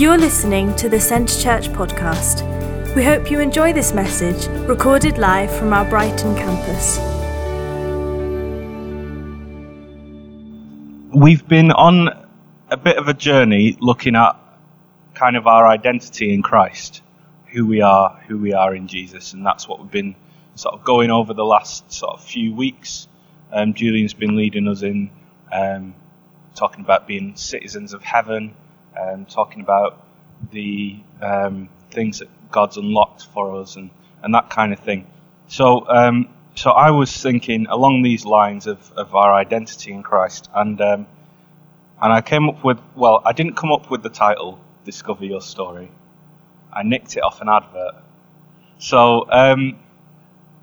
You're listening to the Centre Church podcast. We hope you enjoy this message, recorded live from our Brighton campus. We've been on a bit of a journey looking at kind of our identity in Christ, who we are, who we are in Jesus, and that's what we've been sort of going over the last sort of few weeks. Um, Julian's been leading us in um, talking about being citizens of heaven, um, talking about the um, things that God's unlocked for us, and, and that kind of thing. So, um, so I was thinking along these lines of, of our identity in Christ, and um, and I came up with well, I didn't come up with the title "Discover Your Story." I nicked it off an advert. So, um,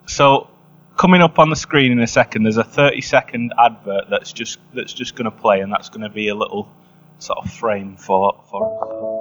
so coming up on the screen in a second, there's a 30 second advert that's just that's just going to play, and that's going to be a little sort of frame for for us.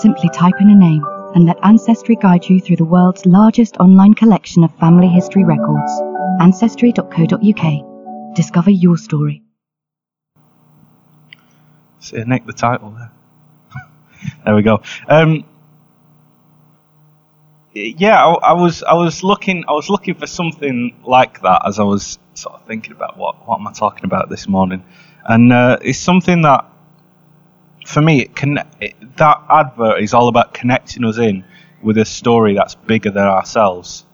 Simply type in a name and let Ancestry guide you through the world's largest online collection of family history records. Ancestry.co.uk. Discover your story. See, nicked the title there. there we go. Um, yeah, I, I was I was looking I was looking for something like that as I was sort of thinking about what what am I talking about this morning, and uh, it's something that for me it can it, that advert is all about connecting us in with a story that's bigger than ourselves.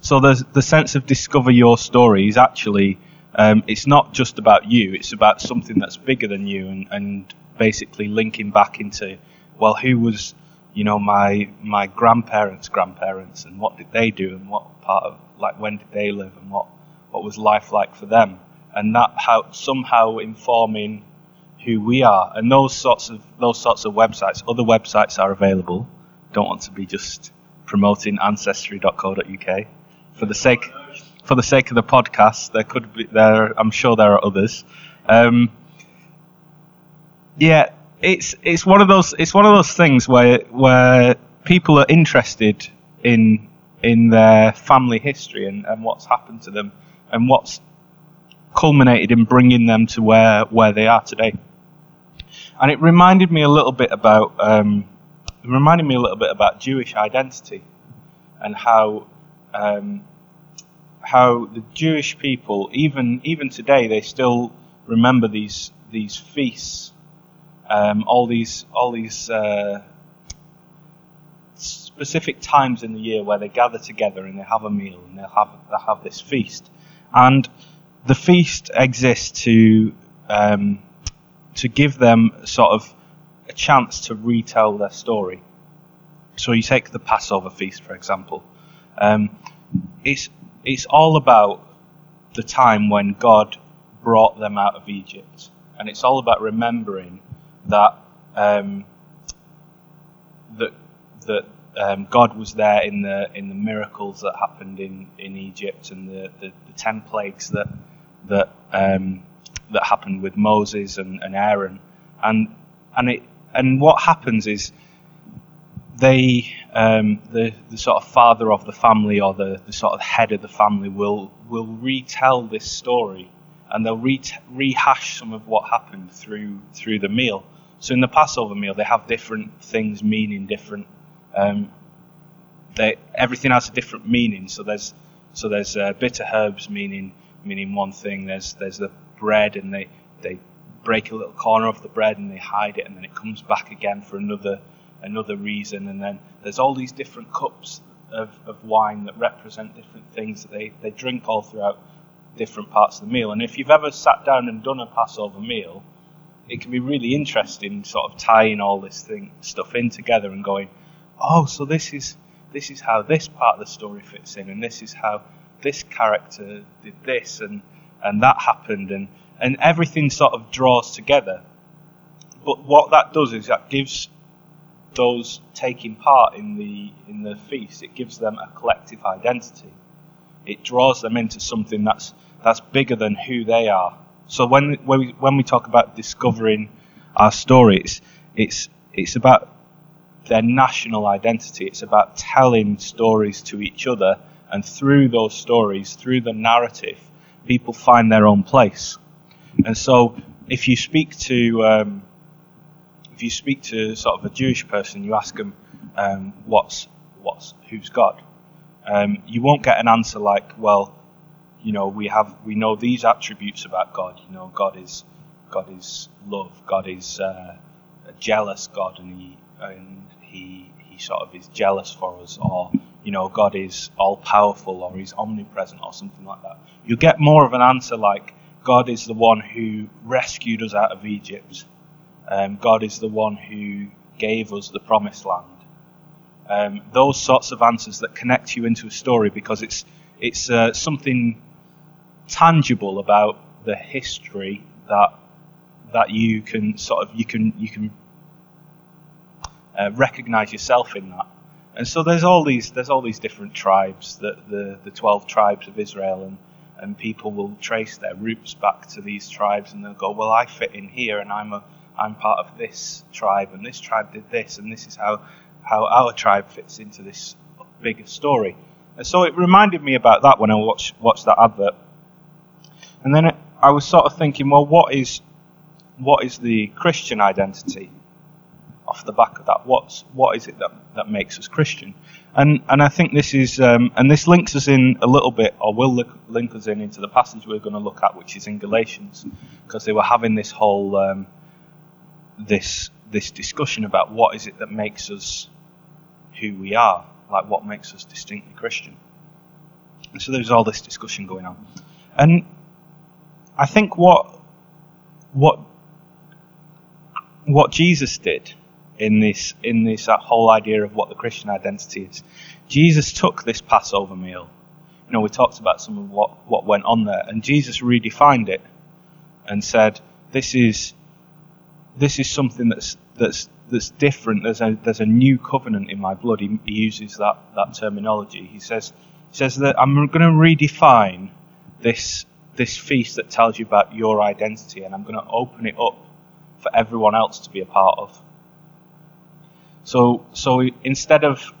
So the the sense of discover your story is actually um, it's not just about you. It's about something that's bigger than you, and, and basically linking back into well, who was you know my my grandparents' grandparents, and what did they do, and what part of like when did they live, and what what was life like for them, and that how somehow informing who we are, and those sorts of those sorts of websites. Other websites are available. Don't want to be just promoting ancestry.co.uk for the sake for the sake of the podcast. There could be there. I'm sure there are others. Um, yeah, it's it's one of those it's one of those things where where people are interested in in their family history and, and what's happened to them and what's culminated in bringing them to where where they are today. And it reminded me a little bit about um, reminded me a little bit about Jewish identity and how um, how the Jewish people even even today they still remember these these feasts, um, all these all these uh, specific times in the year where they gather together and they have a meal and they have they have this feast, and the feast exists to um, to give them sort of a chance to retell their story. So you take the Passover feast, for example. Um, it's it's all about the time when God brought them out of Egypt, and it's all about remembering that um, that that um, God was there in the in the miracles that happened in, in Egypt and the, the, the ten plagues that that um, that happened with Moses and, and Aaron, and and it and what happens is they um, the the sort of father of the family or the, the sort of head of the family will will retell this story and they'll re- rehash some of what happened through through the meal. So in the Passover meal, they have different things meaning different. Um, they everything has a different meaning. So there's so there's uh, bitter herbs meaning meaning one thing. There's there's the bread and they they break a little corner of the bread and they hide it and then it comes back again for another another reason and then there's all these different cups of, of wine that represent different things that they, they drink all throughout different parts of the meal. And if you've ever sat down and done a Passover meal it can be really interesting sort of tying all this thing stuff in together and going oh so this is this is how this part of the story fits in and this is how this character did this and and that happened and and everything sort of draws together. But what that does is that gives those taking part in the in the feast it gives them a collective identity it draws them into something that's that's bigger than who they are So when when we, when we talk about discovering our stories, it's it's about their national identity. It's about telling stories to each other, and through those stories, through the narrative, people find their own place. And so, if you speak to um, if you speak to sort of a Jewish person, you ask them um, what's what's who's God, um, you won't get an answer like, well, you know, we have we know these attributes about God. You know, God is God is love. God is uh, a jealous God, and he and he he sort of is jealous for us, or you know, God is all powerful, or he's omnipresent, or something like that. You get more of an answer like God is the one who rescued us out of Egypt. Um, God is the one who gave us the promised land. Um, those sorts of answers that connect you into a story because it's it's uh, something tangible about the history that that you can sort of you can you can uh, recognize yourself in that. And so there's all these there's all these different tribes that the the 12 tribes of Israel and and people will trace their roots back to these tribes and they'll go well I fit in here and I'm a I'm part of this tribe and this tribe did this and this is how how our tribe fits into this bigger story. And so it reminded me about that when I watched watched that advert. And then I was sort of thinking, well, what is what is the Christian identity? Off the back of that, what's what is it that, that makes us Christian? And and I think this is um, and this links us in a little bit, or will link, link us in into the passage we're going to look at, which is in Galatians, because they were having this whole um, this this discussion about what is it that makes us who we are, like what makes us distinctly Christian. And so there's all this discussion going on, and I think what what what Jesus did in this in this whole idea of what the Christian identity is, Jesus took this Passover meal. You know, we talked about some of what what went on there, and Jesus redefined it and said, "This is this is something that's that's that's different. There's a there's a new covenant in my blood. He, he uses that that terminology. He says he says that I'm going to redefine this this feast that tells you about your identity, and I'm going to open it up for everyone else to be a part of. So so instead of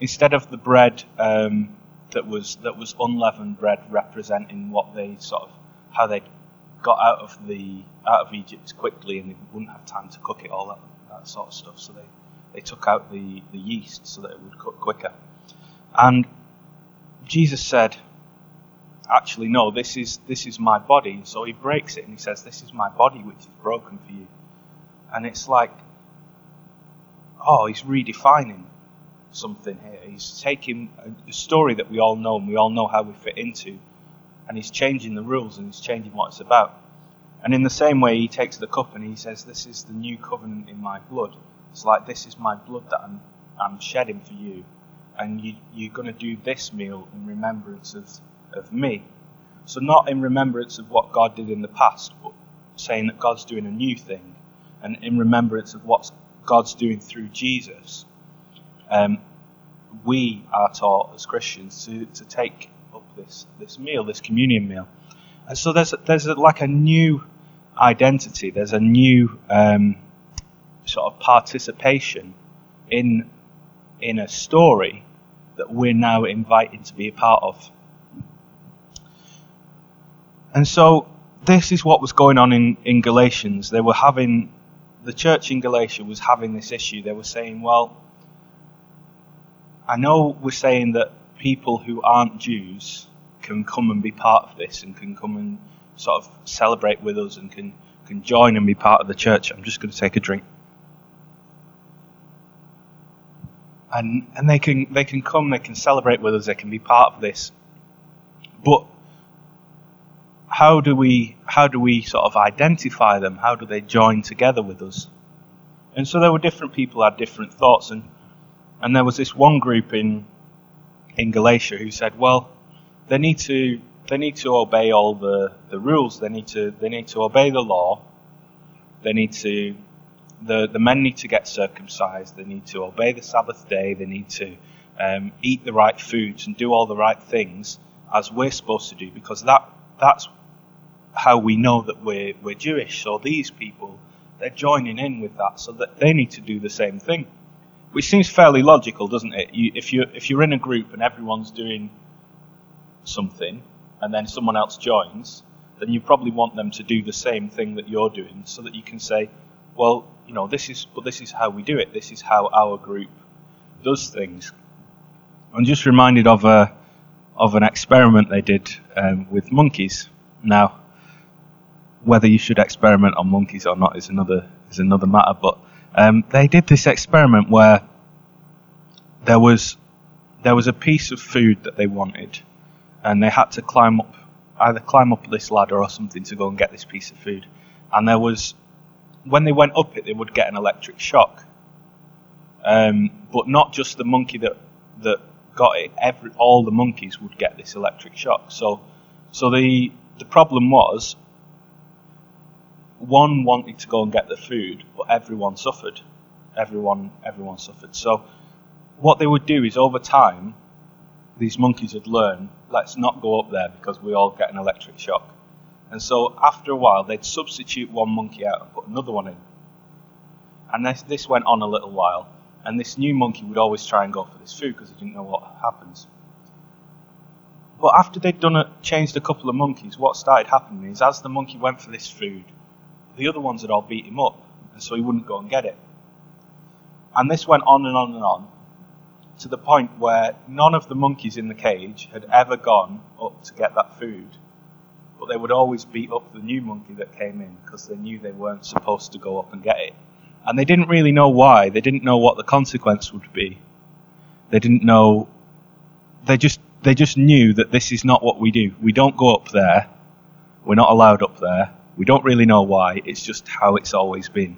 instead of the bread um, that was that was unleavened bread representing what they sort of how they got out of the out of Egypt quickly and they wouldn't have time to cook it all that that sort of stuff. So they, they took out the, the yeast so that it would cook quicker. And Jesus said, Actually, no, this is this is my body. So he breaks it and he says, This is my body which is broken for you. And it's like, oh, he's redefining something here. He's taking a, story that we all know and we all know how we fit into, and he's changing the rules and he's changing what it's about. And in the same way, he takes the cup and he says, This is the new covenant in my blood. It's like, This is my blood that I'm, I'm shedding for you. And you, you're going to do this meal in remembrance of, of me. So, not in remembrance of what God did in the past, but saying that God's doing a new thing. And in remembrance of what God's doing through Jesus. Um, we are taught as Christians to, to take this, this meal, this communion meal. And so there's there's a, like a new identity. There's a new um, sort of participation in in a story that we're now invited to be a part of. And so this is what was going on in, in Galatians. They were having the church in Galatia was having this issue. They were saying, well, I know we're saying that people who aren't Jews can come and be part of this and can come and sort of celebrate with us and can, can join and be part of the church. I'm just going to take a drink. And, and they can they can come, they can celebrate with us, they can be part of this. But how do we how do we sort of identify them? How do they join together with us? And so there were different people had different thoughts and and there was this one group in in Galatia who said, well, they need to they need to obey all the, the rules. They need to they need to obey the law. They need to the the men need to get circumcised. They need to obey the Sabbath day. They need to um, eat the right foods and do all the right things as we're supposed to do because that that's how we know that we're, we're Jewish. So these people, they're joining in with that, so that they need to do the same thing. Which seems fairly logical, doesn't it? You, if, you, if you're in a group and everyone's doing something, and then someone else joins, then you probably want them to do the same thing that you're doing, so that you can say, well, you know, this is, but this is how we do it. This is how our group does things. I'm just reminded of a of an experiment they did um, with monkeys. Now, whether you should experiment on monkeys or not is another is another matter. But um, they did this experiment where there was there was a piece of food that they wanted, and they had to climb up either climb up this ladder or something to go and get this piece of food. And there was when they went up it, they would get an electric shock. Um, but not just the monkey that that got it. Every all the monkeys would get this electric shock. So, so the the problem was one wanted to go and get the food, but everyone suffered. Everyone everyone suffered. So, what they would do is over time, these monkeys would learn, let's not go up there because we all get an electric shock. And so after a while, they'd substitute one monkey out and put another one in. And this, this went on a little while. And this new monkey would always try and go for this food because he didn't know what happens. But after they'd done it, changed a couple of monkeys, what started happening is as the monkey went for this food, the other ones had all beat him up, and so he wouldn't go and get it. And this went on and on and on to the point where none of the monkeys in the cage had ever gone up to get that food but they would always beat up the new monkey that came in because they knew they weren't supposed to go up and get it. And they didn't really know why. They didn't know what the consequence would be. They didn't know. They just they just knew that this is not what we do. We don't go up there. We're not allowed up there. We don't really know why. It's just how it's always been.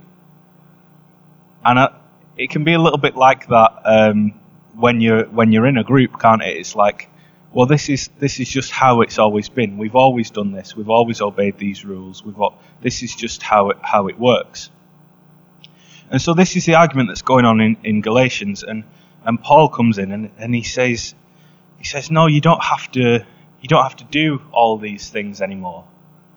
And uh, it can be a little bit like that um, when you're when you're in a group, can't it? It's like well, this is this is just how it's always been. We've always done this. We've always obeyed these rules. We've this is just how it how it works. And so this is the argument that's going on in, in Galatians, and and Paul comes in and, and he says he says no, you don't have to you don't have to do all these things anymore.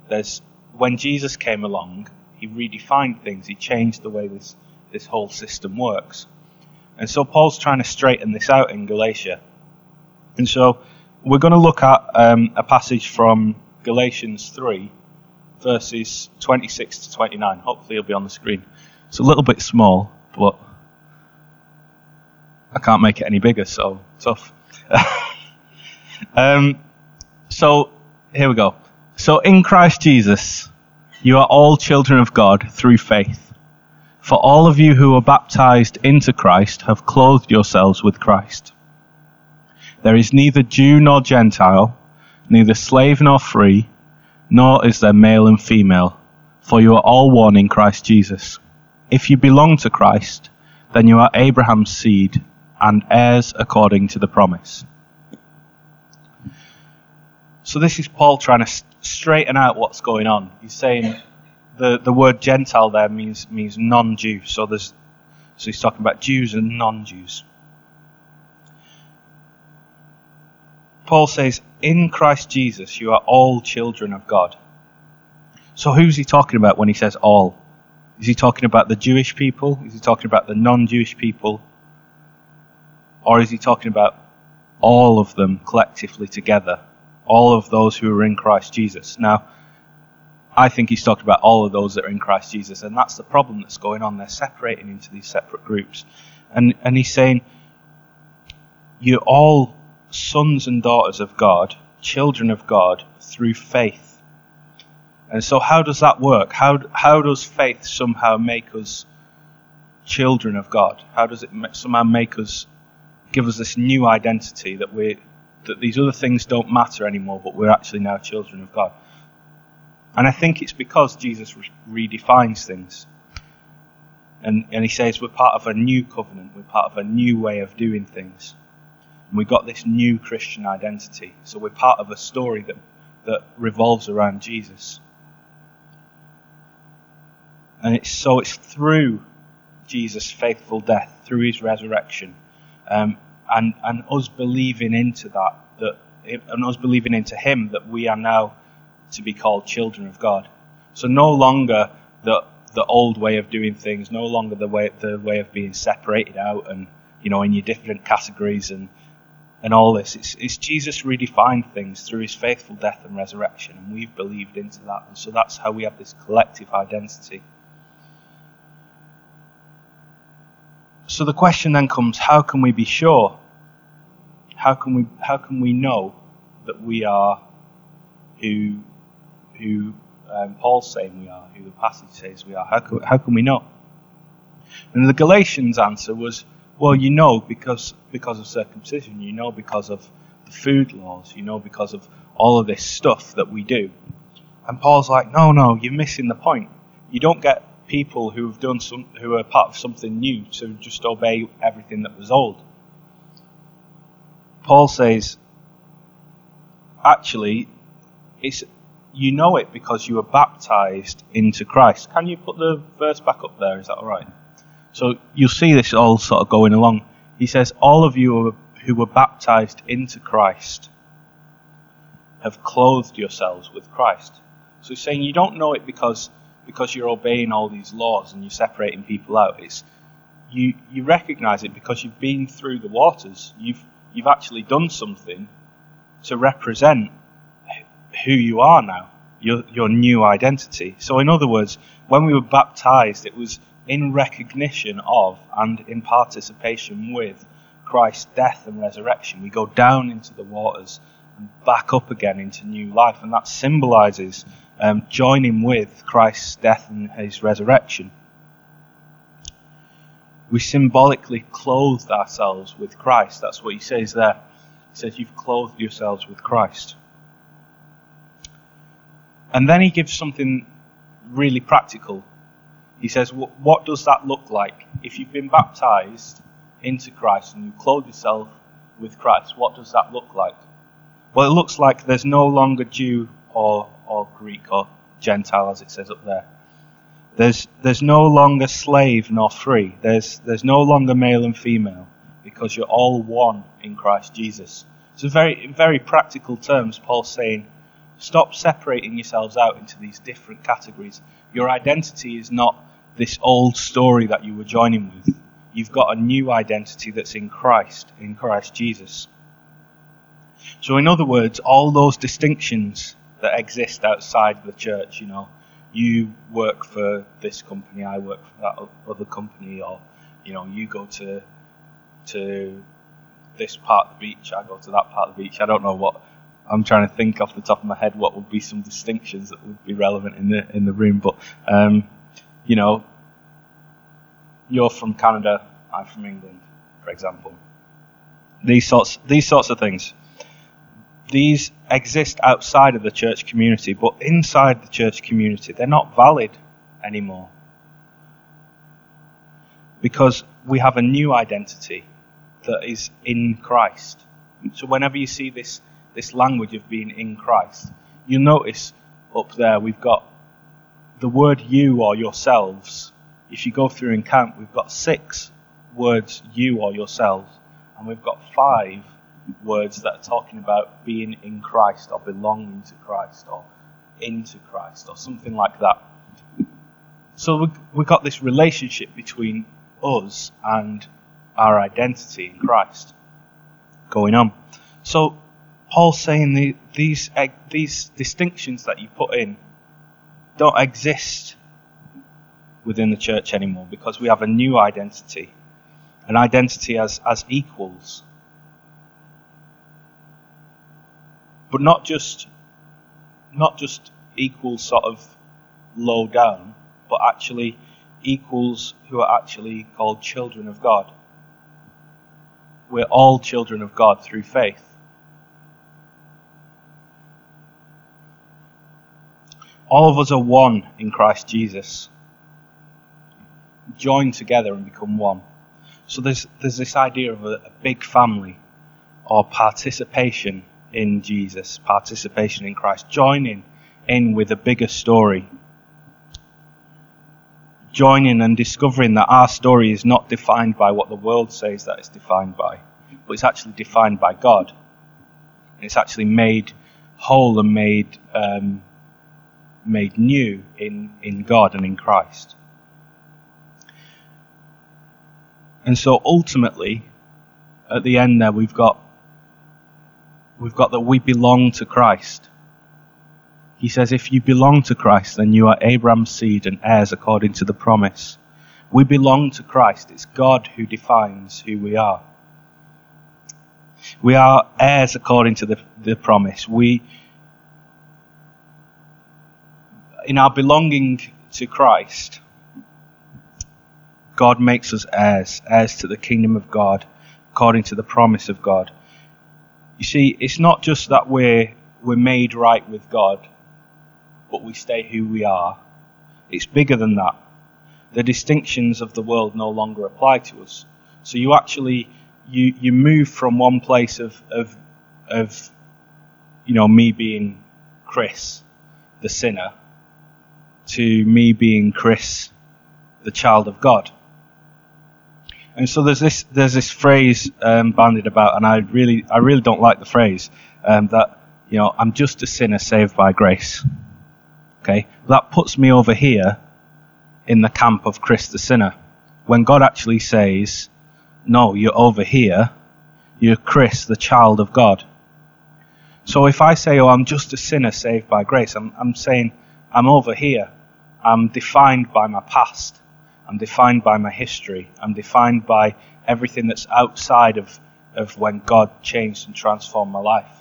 There's when Jesus came along, he redefined things. He changed the way this this whole system works. And so Paul's trying to straighten this out in Galatia. And so we're going to look at um, a passage from Galatians 3, verses 26 to 29. Hopefully, it'll be on the screen. It's a little bit small, but I can't make it any bigger, so tough. um, so, here we go. So, in Christ Jesus, you are all children of God through faith. For all of you who are baptized into Christ have clothed yourselves with Christ. There is neither Jew nor Gentile, neither slave nor free, nor is there male and female, for you are all one in Christ Jesus. If you belong to Christ, then you are Abraham's seed and heirs according to the promise. So this is Paul trying to straighten out what's going on. He's saying the, the word Gentile there means means non-Jew. So there's so he's talking about Jews and non-Jews. Paul says, In Christ Jesus, you are all children of God. So who's he talking about when he says all? Is he talking about the Jewish people? Is he talking about the non Jewish people? Or is he talking about all of them collectively together? All of those who are in Christ Jesus? Now, I think he's talking about all of those that are in Christ Jesus, and that's the problem that's going on. They're separating into these separate groups. And, and he's saying, You're all sons and daughters of God, children of God, through faith. And so, how does that work? How, how does faith somehow make us children of God? How does it somehow make us, give us this new identity that we that these other things don't matter anymore, but we're actually now children of God? And I think it's because Jesus re- redefines things. And, and he says we're part of a new covenant, we're part of a new way of doing things. And we've got this new Christian identity. So we're part of a story that, that revolves around Jesus. And it's so it's through Jesus' faithful death, through his resurrection, um, and, and us believing into that, that and us believing into him that we are now to be called children of God. So no longer the the old way of doing things, no longer the way the way of being separated out and you know in your different categories and and all this. It's, it's Jesus redefined things through his faithful death and resurrection, and we've believed into that. And so that's how we have this collective identity. So the question then comes how can we be sure? How can we, how can we know that we are who, who um, Paul's saying we are, who the passage says we are? How can, how can we know? And the Galatians answer was well, you know because because of circumcision, you know because of the food laws, you know because of all of this stuff that we do. And Paul's like, no, no, you're missing the point. You don't get people who have done some, who are part of something new to just obey everything that was old. Paul says, actually, it's you know it because you were baptized into Christ. Can you put the verse back up there? Is that all right? So you'll see this all sort of going along. He says, All of you who were baptized into Christ have clothed yourselves with Christ. So he's saying you don't know it because because you're obeying all these laws and you're separating people out. It's you you recognize it because you've been through the waters. You've you've actually done something to represent who you are now, your your new identity. So in other words, when we were baptized, it was in recognition of and in participation with Christ's death and resurrection. We go down into the waters and back up again into new life, and that symbolizes um, joining with Christ's death and his resurrection. We symbolically clothed ourselves with Christ. That's what he says there. He says, You've clothed yourselves with Christ. And then he gives something really practical he says, What does that look like? If you've been baptized into Christ and you clothe yourself with Christ, what does that look like? Well, it looks like there's no longer Jew or, or Greek or Gentile, as it says up there. There's, there's no longer slave nor free. There's, there's no longer male and female because you're all one in Christ Jesus. So, very, in very practical terms, Paul's saying, stop separating yourselves out into these different categories. Your identity is not this old story that you were joining with. You've got a new identity that's in Christ, in Christ Jesus. So, in other words, all those distinctions that exist outside the church, you know, you work for this company, I work for that other company, or, you know, you go to, to this part of the beach, I go to that part of the beach. I don't know what, I'm trying to think off the top of my head what would be some distinctions that would be relevant in the, in the room, but, um, you know, you're from Canada, I'm from England, for example. These sorts, these sorts of things. These exist outside of the church community, but inside the church community, they're not valid anymore. Because we have a new identity that is in Christ. So whenever you see this, this language of being in Christ, you'll notice up there we've got the word you or yourselves, if you go through in count, we've got six words you or yourselves, and we've got five words that are talking about being in Christ or belonging to Christ or into Christ or something like that. So we've got this relationship between us and our identity in Christ going on. So Paul's saying the, these uh, these distinctions that you put in don't exist within the church anymore because we have a new identity, an identity as, as equals. But not just not just equals sort of low down, but actually equals who are actually called children of God. We're all children of God through faith. All of us are one in Christ Jesus, joined together and become one. So there's there's this idea of a, a big family or participation in Jesus, participation in Christ, joining in with a bigger story. Joining and discovering that our story is not defined by what the world says that it's defined by, but it's actually defined by God. It's actually made whole and made um, made new in, in God and in Christ. And so ultimately, at the end there, we've got we've got that we belong to Christ. He says, if you belong to Christ, then you are Abraham's seed and heirs according to the promise. We belong to Christ. It's God who defines who we are. We are heirs according to the, the promise. We, in our belonging to Christ, God makes us heirs, heirs to the kingdom of God, according to the promise of God. You see, it's not just that we're, we're made right with God, but we stay who we are. It's bigger than that. The distinctions of the world no longer apply to us. So you actually, you, you move from one place of, of, of, you know, me being Chris, the sinner, to me being Chris, the child of God. And so there's this there's this phrase um, bandied about, and I really I really don't like the phrase um, that you know I'm just a sinner saved by grace. Okay, that puts me over here in the camp of Chris the sinner, when God actually says, "No, you're over here. You're Chris, the child of God." So if I say, "Oh, I'm just a sinner saved by grace," I'm I'm saying I'm over here. I'm defined by my past. I'm defined by my history. I'm defined by everything that's outside of, of when God changed and transformed my life.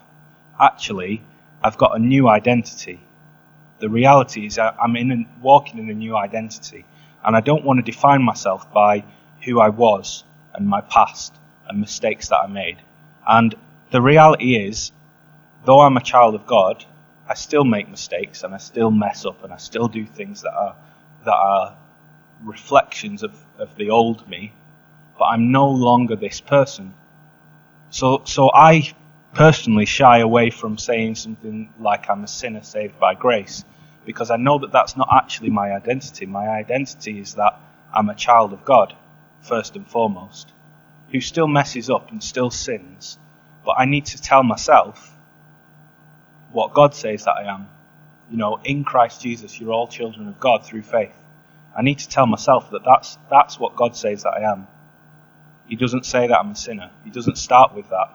Actually, I've got a new identity. The reality is I'm in walking in a new identity, and I don't want to define myself by who I was and my past and mistakes that I made. And the reality is, though I'm a child of God, I still make mistakes and I still mess up and I still do things that are that are reflections of, of the old me, but I'm no longer this person. So, so I personally shy away from saying something like I'm a sinner saved by grace because I know that that's not actually my identity. My identity is that I'm a child of God, first and foremost, who still messes up and still sins, but I need to tell myself what God says that I am. You know, in Christ Jesus, you're all children of God through faith. I need to tell myself that that's, that's what God says that I am. He doesn't say that I'm a sinner. He doesn't start with that.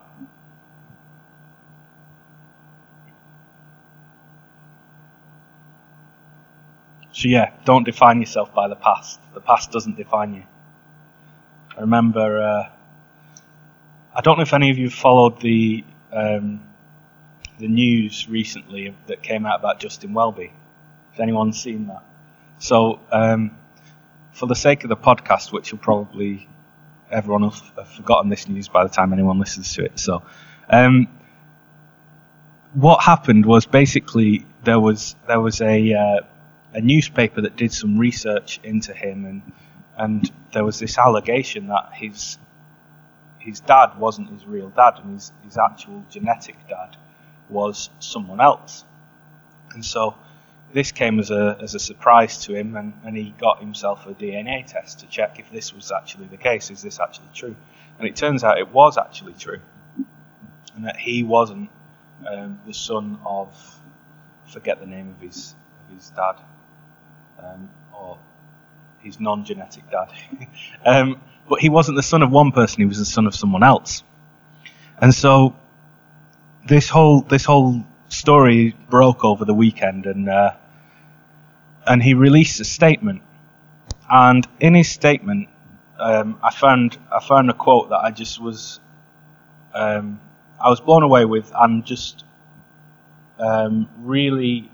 So, yeah, don't define yourself by the past. The past doesn't define you. I remember, uh, I don't know if any of you followed the, um, the news recently that came out about Justin Welby. Has anyone seen that? So, um, for the sake of the podcast, which will probably everyone will have forgotten this news by the time anyone listens to it. So, um, what happened was basically there was there was a uh, a newspaper that did some research into him, and and there was this allegation that his his dad wasn't his real dad, and his his actual genetic dad was someone else, and so this came as a, as a surprise to him, and, and he got himself a DNA test to check if this was actually the case. Is this actually true? And it turns out it was actually true, and that he wasn't um, the son of, forget the name of his of his dad, um, or his non-genetic dad. um, but he wasn't the son of one person; he was the son of someone else. And so, this whole this whole story broke over the weekend, and uh, and he released a statement. And in his statement, um, I found I found a quote that I just was um, I was blown away with, and just um, really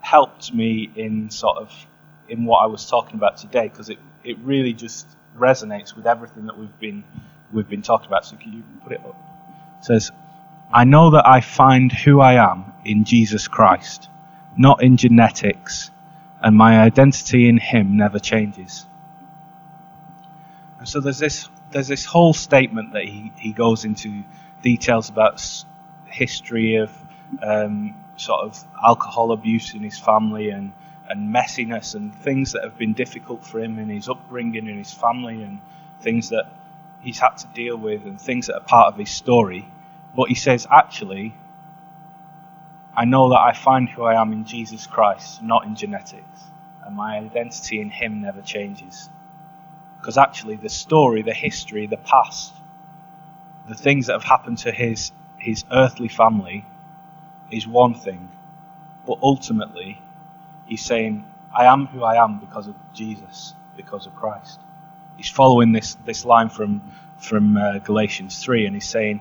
helped me in sort of in what I was talking about today because it, it really just resonates with everything that we've been we've been talking about. So can you put it up? It says I know that I find who I am in Jesus Christ, not in genetics, and my identity in Him never changes. And so there's this there's this whole statement that he, he goes into details about history of um, sort of alcohol abuse in his family and, and messiness and things that have been difficult for him in his upbringing and his family and things that he's had to deal with and things that are part of his story. But he says, actually, I know that I find who I am in Jesus Christ, not in genetics, and my identity in Him never changes. Because actually, the story, the history, the past, the things that have happened to his, his earthly family is one thing, but ultimately, he's saying, I am who I am because of Jesus, because of Christ. He's following this, this line from, from uh, Galatians 3, and he's saying,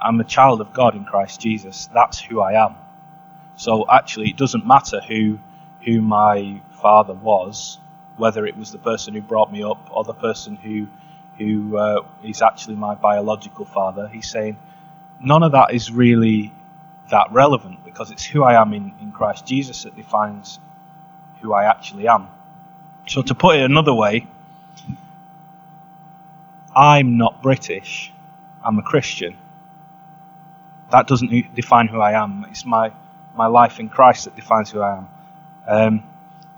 I'm a child of God in Christ Jesus. That's who I am. So actually, it doesn't matter who, who my father was, whether it was the person who brought me up or the person who, who uh, is actually my biological father. He's saying, none of that is really that relevant because it's who I am in, in Christ Jesus that defines who I actually am. So, to put it another way, I'm not British, I'm a Christian. That doesn't define who I am. It's my, my life in Christ that defines who I am. Um,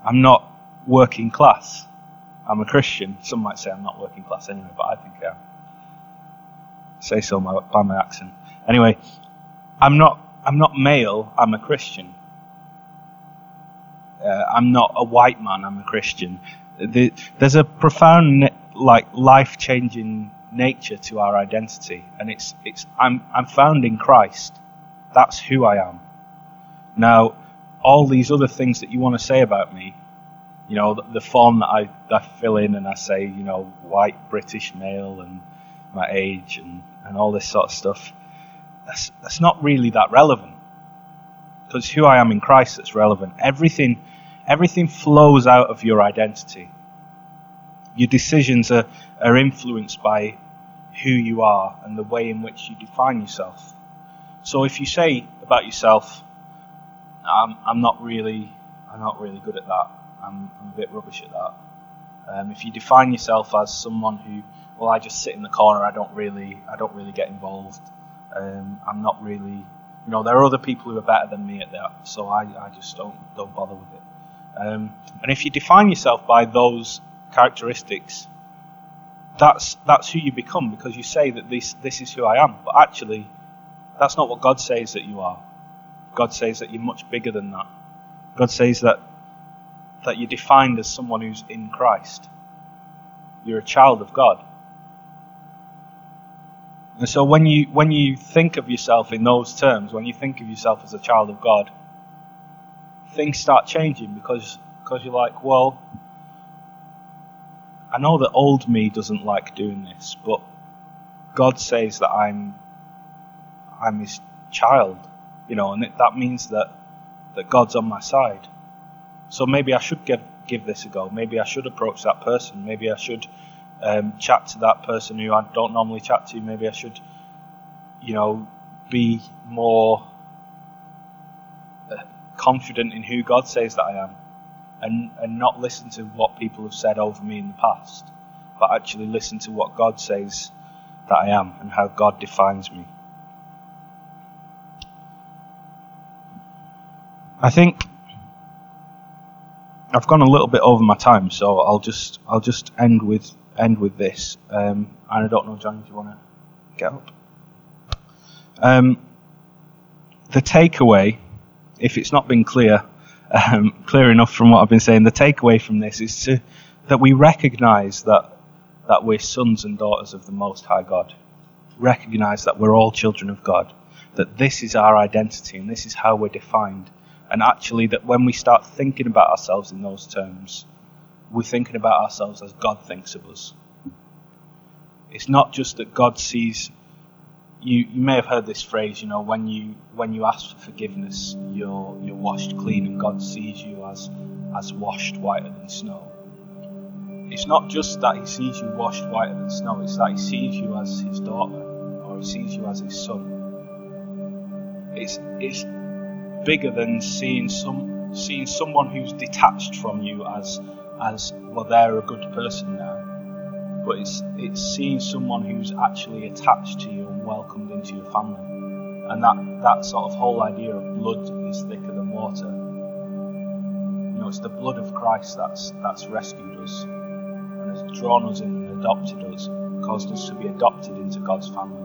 I'm not working class. I'm a Christian. Some might say I'm not working class anyway, but I think I am. Say so by my accent. Anyway, I'm not. I'm not male. I'm a Christian. Uh, I'm not a white man. I'm a Christian. The, there's a profound, like, life-changing nature to our identity, and it's it's I'm I'm found in Christ. That's who I am. Now, all these other things that you want to say about me, you know, the, the form that I, I fill in and I say, you know, white British male and my age and, and all this sort of stuff, that's that's not really that relevant. Because who I am in Christ that's relevant. Everything everything flows out of your identity. Your decisions are, are influenced by who you are and the way in which you define yourself. So if you say about yourself, I'm, I'm not really, I'm not really good at that. I'm, I'm a bit rubbish at that. Um, if you define yourself as someone who, well, I just sit in the corner. I don't really, I don't really get involved. Um, I'm not really, you know, there are other people who are better than me at that, so I, I just don't, don't bother with it. Um, and if you define yourself by those characteristics, that's that's who you become because you say that this this is who I am. But actually, that's not what God says that you are. God says that you're much bigger than that. God says that that you're defined as someone who's in Christ. You're a child of God. And so when you when you think of yourself in those terms, when you think of yourself as a child of God, things start changing because because you're like, well, I know that old me doesn't like doing this, but God says that I'm I'm His child, you know, and that means that that God's on my side. So maybe I should give give this a go. Maybe I should approach that person. Maybe I should um, chat to that person who I don't normally chat to. Maybe I should, you know, be more uh, confident in who God says that I am and, and not listen to what people have said over me in the past, but actually listen to what God says that I am and how God defines me. I think I've gone a little bit over my time, so I'll just I'll just end with end with this. Um, and I don't know, John, if you want to get up. Um, the takeaway, if it's not been clear, um, clear enough from what I've been saying. The takeaway from this is to, that we recognise that that we're sons and daughters of the Most High God. Recognise that we're all children of God. That this is our identity and this is how we're defined. And actually, that when we start thinking about ourselves in those terms, we're thinking about ourselves as God thinks of us. It's not just that God sees you, you may have heard this phrase, you know, when you when you ask for forgiveness, you're you're washed clean, and God sees you as as washed whiter than snow. It's not just that He sees you washed whiter than snow; it's that He sees you as His daughter, or He sees you as His son. It's it's bigger than seeing some seeing someone who's detached from you as as well. They're a good person now but it's it's seeing someone who's actually attached to you and welcomed into your family. And that, that sort of whole idea of blood is thicker than water. You know, it's the blood of Christ that's that's rescued us and has drawn us in and adopted us, caused us to be adopted into God's family.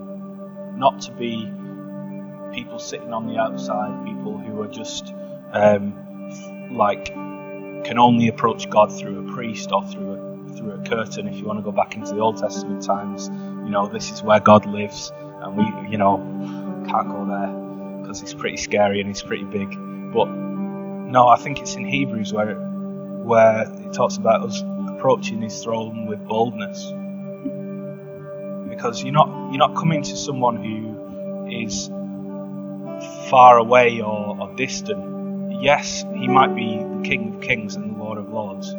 Not to be people sitting on the outside, people who are just um, like can only approach God through a priest or through a through a curtain. If you want to go back into the Old Testament times, you know this is where God lives, and we you know can't go there because it's pretty scary and it's pretty big. But no, I think it's in Hebrews where it, where it talks about us approaching His throne with boldness, because you're not you're not coming to someone who is far away or, or distant. Yes, He might be the King of Kings and the Lord of Lords,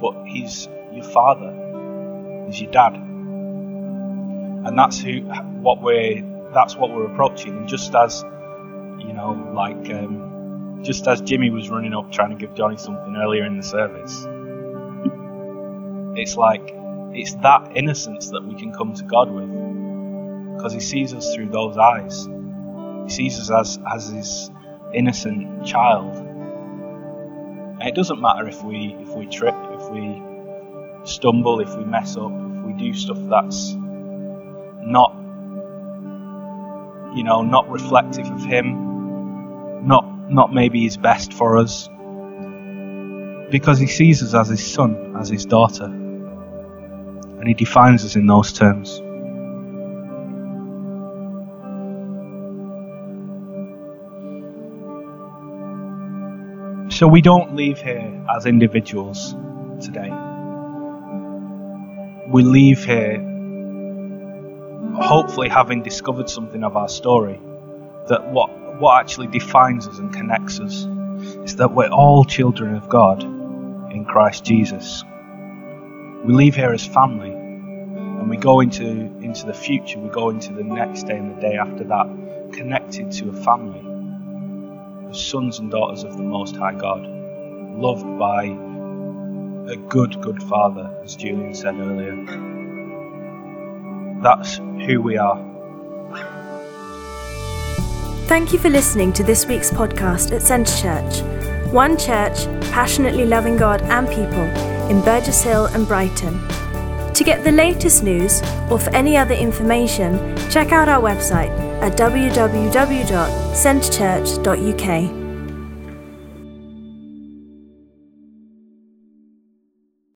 but He's your Father, is your Dad, and that's who what we're that's what we're approaching. And just as you know, like. Um, just as Jimmy was running up trying to give Johnny something earlier in the service. It's like, it's that innocence that we can come to God with. Because He sees us through those eyes. He sees us as, as His innocent child. And it doesn't matter if we, if we trip, if we stumble, if we mess up, if we do stuff that's not, you know, not reflective of Him, not not maybe his best for us. Because he sees us as his son, as his daughter. And he defines us in those terms. So we don't leave here as individuals today. We leave here hopefully having discovered something of our story that what what actually defines us and connects us is that we're all children of God in Christ Jesus. We leave here as family and we go into, into the future, we go into the next day and the day after that, connected to a family of sons and daughters of the Most High God, loved by a good, good Father, as Julian said earlier. That's who we are. Thank you for listening to this week's podcast at Centre Church. One church passionately loving God and people in Burgess Hill and Brighton. To get the latest news or for any other information, check out our website at www.centrechurch.uk.